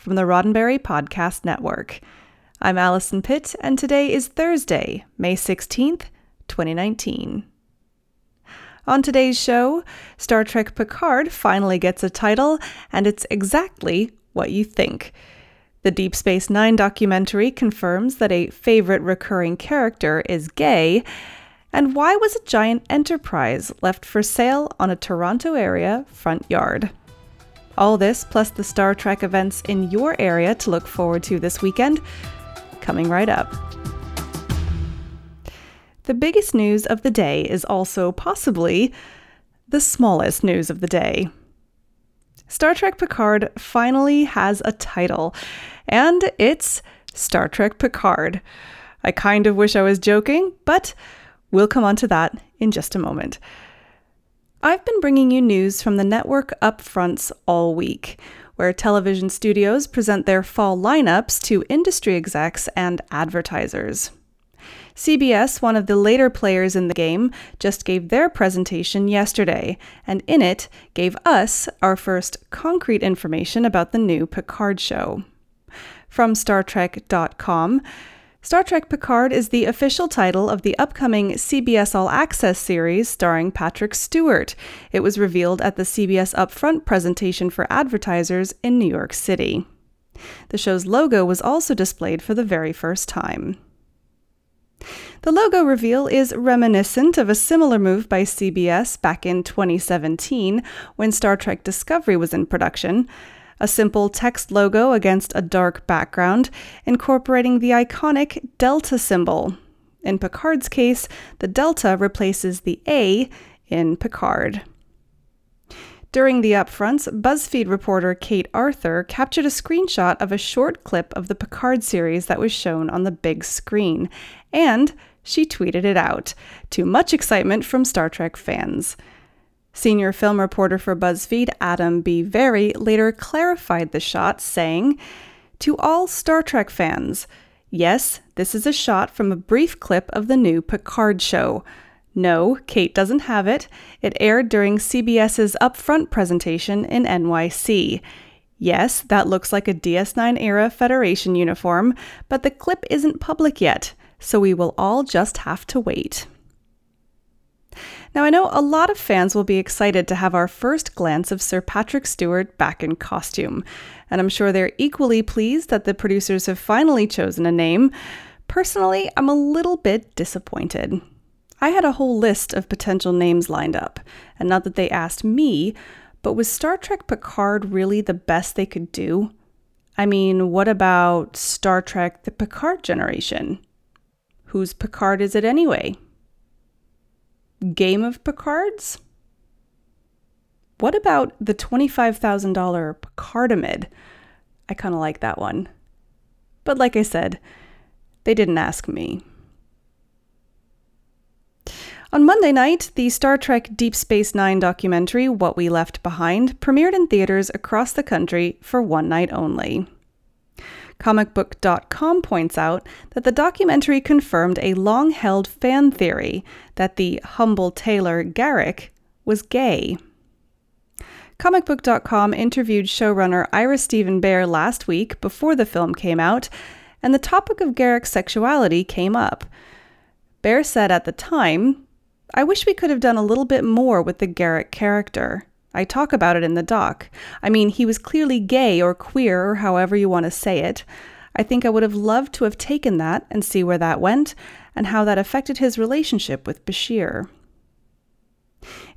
from the Roddenberry Podcast Network. I'm Allison Pitt, and today is Thursday, May 16th, 2019. On today's show, Star Trek Picard finally gets a title, and it's exactly what you think. The Deep Space Nine documentary confirms that a favorite recurring character is gay. And why was a giant enterprise left for sale on a Toronto area front yard? All this, plus the Star Trek events in your area to look forward to this weekend, coming right up. The biggest news of the day is also possibly the smallest news of the day. Star Trek Picard finally has a title, and it's Star Trek Picard. I kind of wish I was joking, but we'll come on to that in just a moment. I've been bringing you news from the network upfronts all week, where television studios present their fall lineups to industry execs and advertisers. CBS, one of the later players in the game, just gave their presentation yesterday, and in it gave us our first concrete information about the new Picard show. From StarTrek.com, Star Trek Picard is the official title of the upcoming CBS All Access series starring Patrick Stewart. It was revealed at the CBS Upfront presentation for advertisers in New York City. The show's logo was also displayed for the very first time. The logo reveal is reminiscent of a similar move by CBS back in 2017 when Star Trek Discovery was in production. A simple text logo against a dark background, incorporating the iconic Delta symbol. In Picard's case, the Delta replaces the A in Picard. During the upfronts, BuzzFeed reporter Kate Aurthur captured a screenshot of a short clip of the Picard series that was shown on the big screen, and she tweeted it out, to much excitement from Star Trek fans. Senior film reporter for BuzzFeed, Adam B. Vary, later clarified the shot, saying, To all Star Trek fans, yes, this is a shot from a brief clip of the new Picard show. No, Kate doesn't have it. It aired during CBS's upfront presentation in NYC. Yes, that looks like a DS9 era Federation uniform, but the clip isn't public yet so we will all just have to wait. Now, I know a lot of fans will be excited to have our first glance of Sir Patrick Stewart back in costume, and I'm sure they're equally pleased that the producers have finally chosen a name. Personally, I'm a little bit disappointed. I had a whole list of potential names lined up, and not that they asked me, but was Star Trek Picard really the best they could do? I mean, what about Star Trek The Picard Generation? Whose Picard is it anyway? Game of Picards? What about the $25,000 Picardamid? I kind of like that one. But like I said, they didn't ask me. On Monday night, the Star Trek Deep Space Nine documentary, What We Left Behind, premiered in theaters across the country for one night only. Comicbook.com points out that the documentary confirmed a long held fan theory that the humble tailor Garak was gay. Comicbook.com interviewed showrunner Ira Stephen Behr last week before the film came out, and the topic of Garak's sexuality came up. Behr said at the time, I wish we could have done a little bit more with the Garrick character. I talk about it in the doc. I mean, he was clearly gay or queer or however you want to say it. I think I would have loved to have taken that and see where that went and how that affected his relationship with Bashir.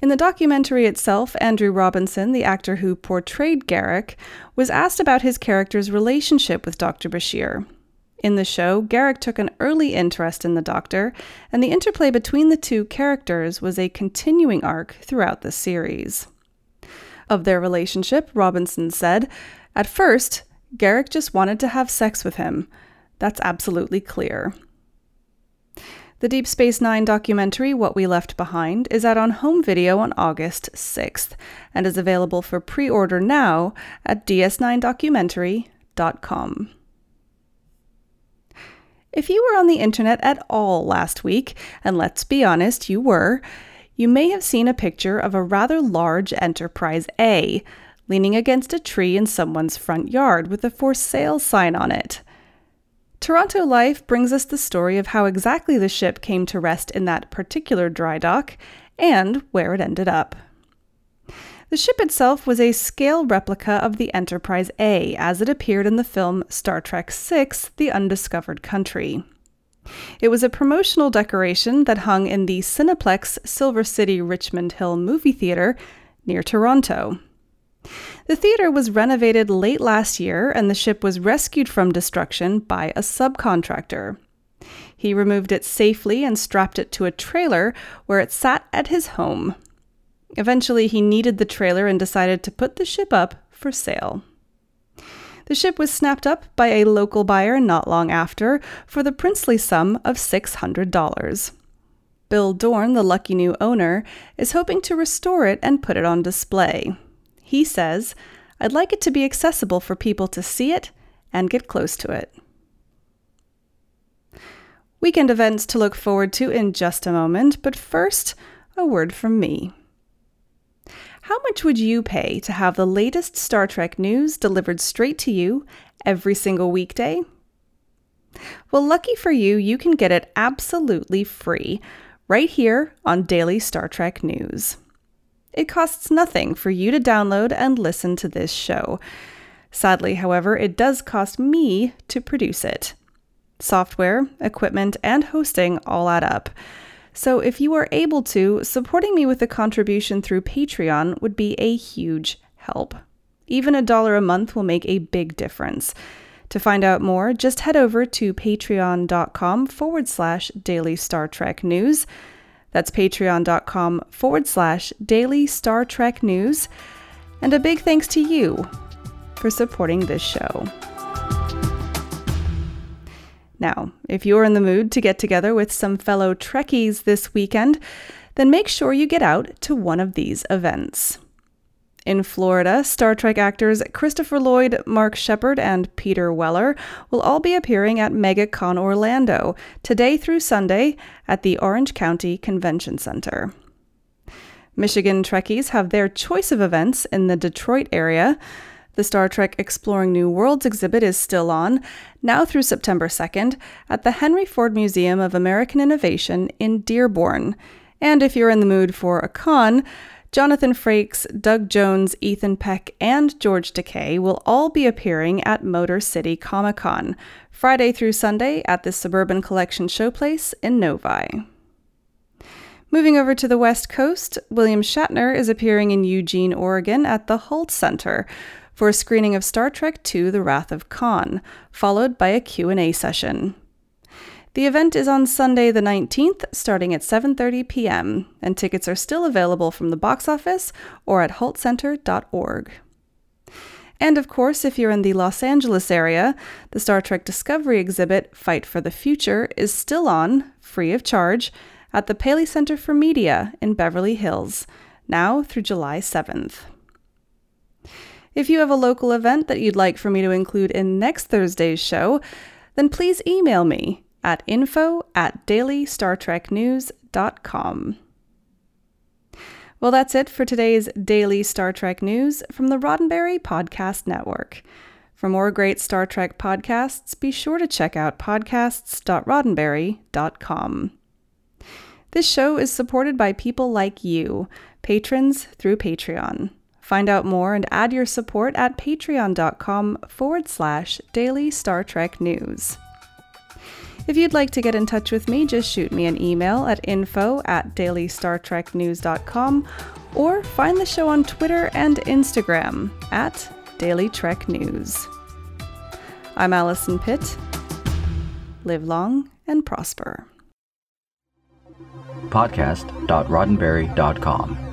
In the documentary itself, Andrew Robinson, the actor who portrayed Garak, was asked about his character's relationship with Dr. Bashir. In the show, Garak took an early interest in the Doctor, and the interplay between the two characters was a continuing arc throughout the series of their relationship, Robinson said, At first, Garak just wanted to have sex with him. That's absolutely clear. The Deep Space Nine documentary, What We Left Behind, is out on home video on August 6th and is available for pre order now at ds9documentary.com. If you were on the internet at all last week, and let's be honest, you were, you may have seen a picture of a rather large Enterprise A leaning against a tree in someone's front yard with a for sale sign on it. Toronto Life brings us the story of how exactly the ship came to rest in that particular dry dock and where it ended up. The ship itself was a scale replica of the Enterprise A as it appeared in the film Star Trek VI The Undiscovered Country. It was a promotional decoration that hung in the Cineplex Silver City Richmond Hill movie theater near Toronto. The theater was renovated late last year and the ship was rescued from destruction by a subcontractor. He removed it safely and strapped it to a trailer where it sat at his home. Eventually, he needed the trailer and decided to put the ship up for sale. The ship was snapped up by a local buyer not long after for the princely sum of $600. Bill Dorn, the lucky new owner, is hoping to restore it and put it on display. He says, I'd like it to be accessible for people to see it and get close to it. Weekend events to look forward to in just a moment, but first, a word from me. How much would you pay to have the latest Star Trek news delivered straight to you every single weekday? Well, lucky for you, you can get it absolutely free right here on Daily Star Trek News. It costs nothing for you to download and listen to this show. Sadly, however, it does cost me to produce it. Software, equipment, and hosting all add up. So, if you are able to, supporting me with a contribution through Patreon would be a huge help. Even a dollar a month will make a big difference. To find out more, just head over to patreon.com forward slash daily Star Trek news. That's patreon.com forward slash daily Star Trek news. And a big thanks to you for supporting this show. Now, if you're in the mood to get together with some fellow Trekkies this weekend, then make sure you get out to one of these events. In Florida, Star Trek actors Christopher Lloyd, Mark Sheppard, and Peter Weller will all be appearing at MegaCon Orlando today through Sunday at the Orange County Convention Center. Michigan Trekkies have their choice of events in the Detroit area. The Star Trek Exploring New Worlds exhibit is still on, now through September 2nd, at the Henry Ford Museum of American Innovation in Dearborn. And if you're in the mood for a con, Jonathan Frakes, Doug Jones, Ethan Peck, and George Takei will all be appearing at Motor City Comic Con, Friday through Sunday at the Suburban Collection Showplace in Novi. Moving over to the West Coast, William Shatner is appearing in Eugene, Oregon at the Hult Center, for a screening of Star Trek II The Wrath of Khan, followed by a Q&A session. The event is on Sunday the 19th starting at 7:30 p.m. and tickets are still available from the box office or at hultcenter.org. And of course, if you're in the Los Angeles area, the Star Trek Discovery exhibit Fight for the Future is still on, free of charge, at the Paley Center for Media in Beverly Hills, now through July 7th. If you have a local event that you'd like for me to include in next Thursday's show, then please email me at info at dailystartreknews.com. Well, that's it for today's Daily Star Trek News from the Roddenberry Podcast Network. For more great Star Trek podcasts, be sure to check out podcasts.roddenberry.com. This show is supported by people like you, patrons through Patreon. Find out more and add your support at patreon.com forward slash daily Star Trek news. If you'd like to get in touch with me, just shoot me an email at info at dailystartreknews.com or find the show on Twitter and Instagram at Daily Trek News. I'm Allison Pitt. Live long and prosper. Podcast.roddenberry.com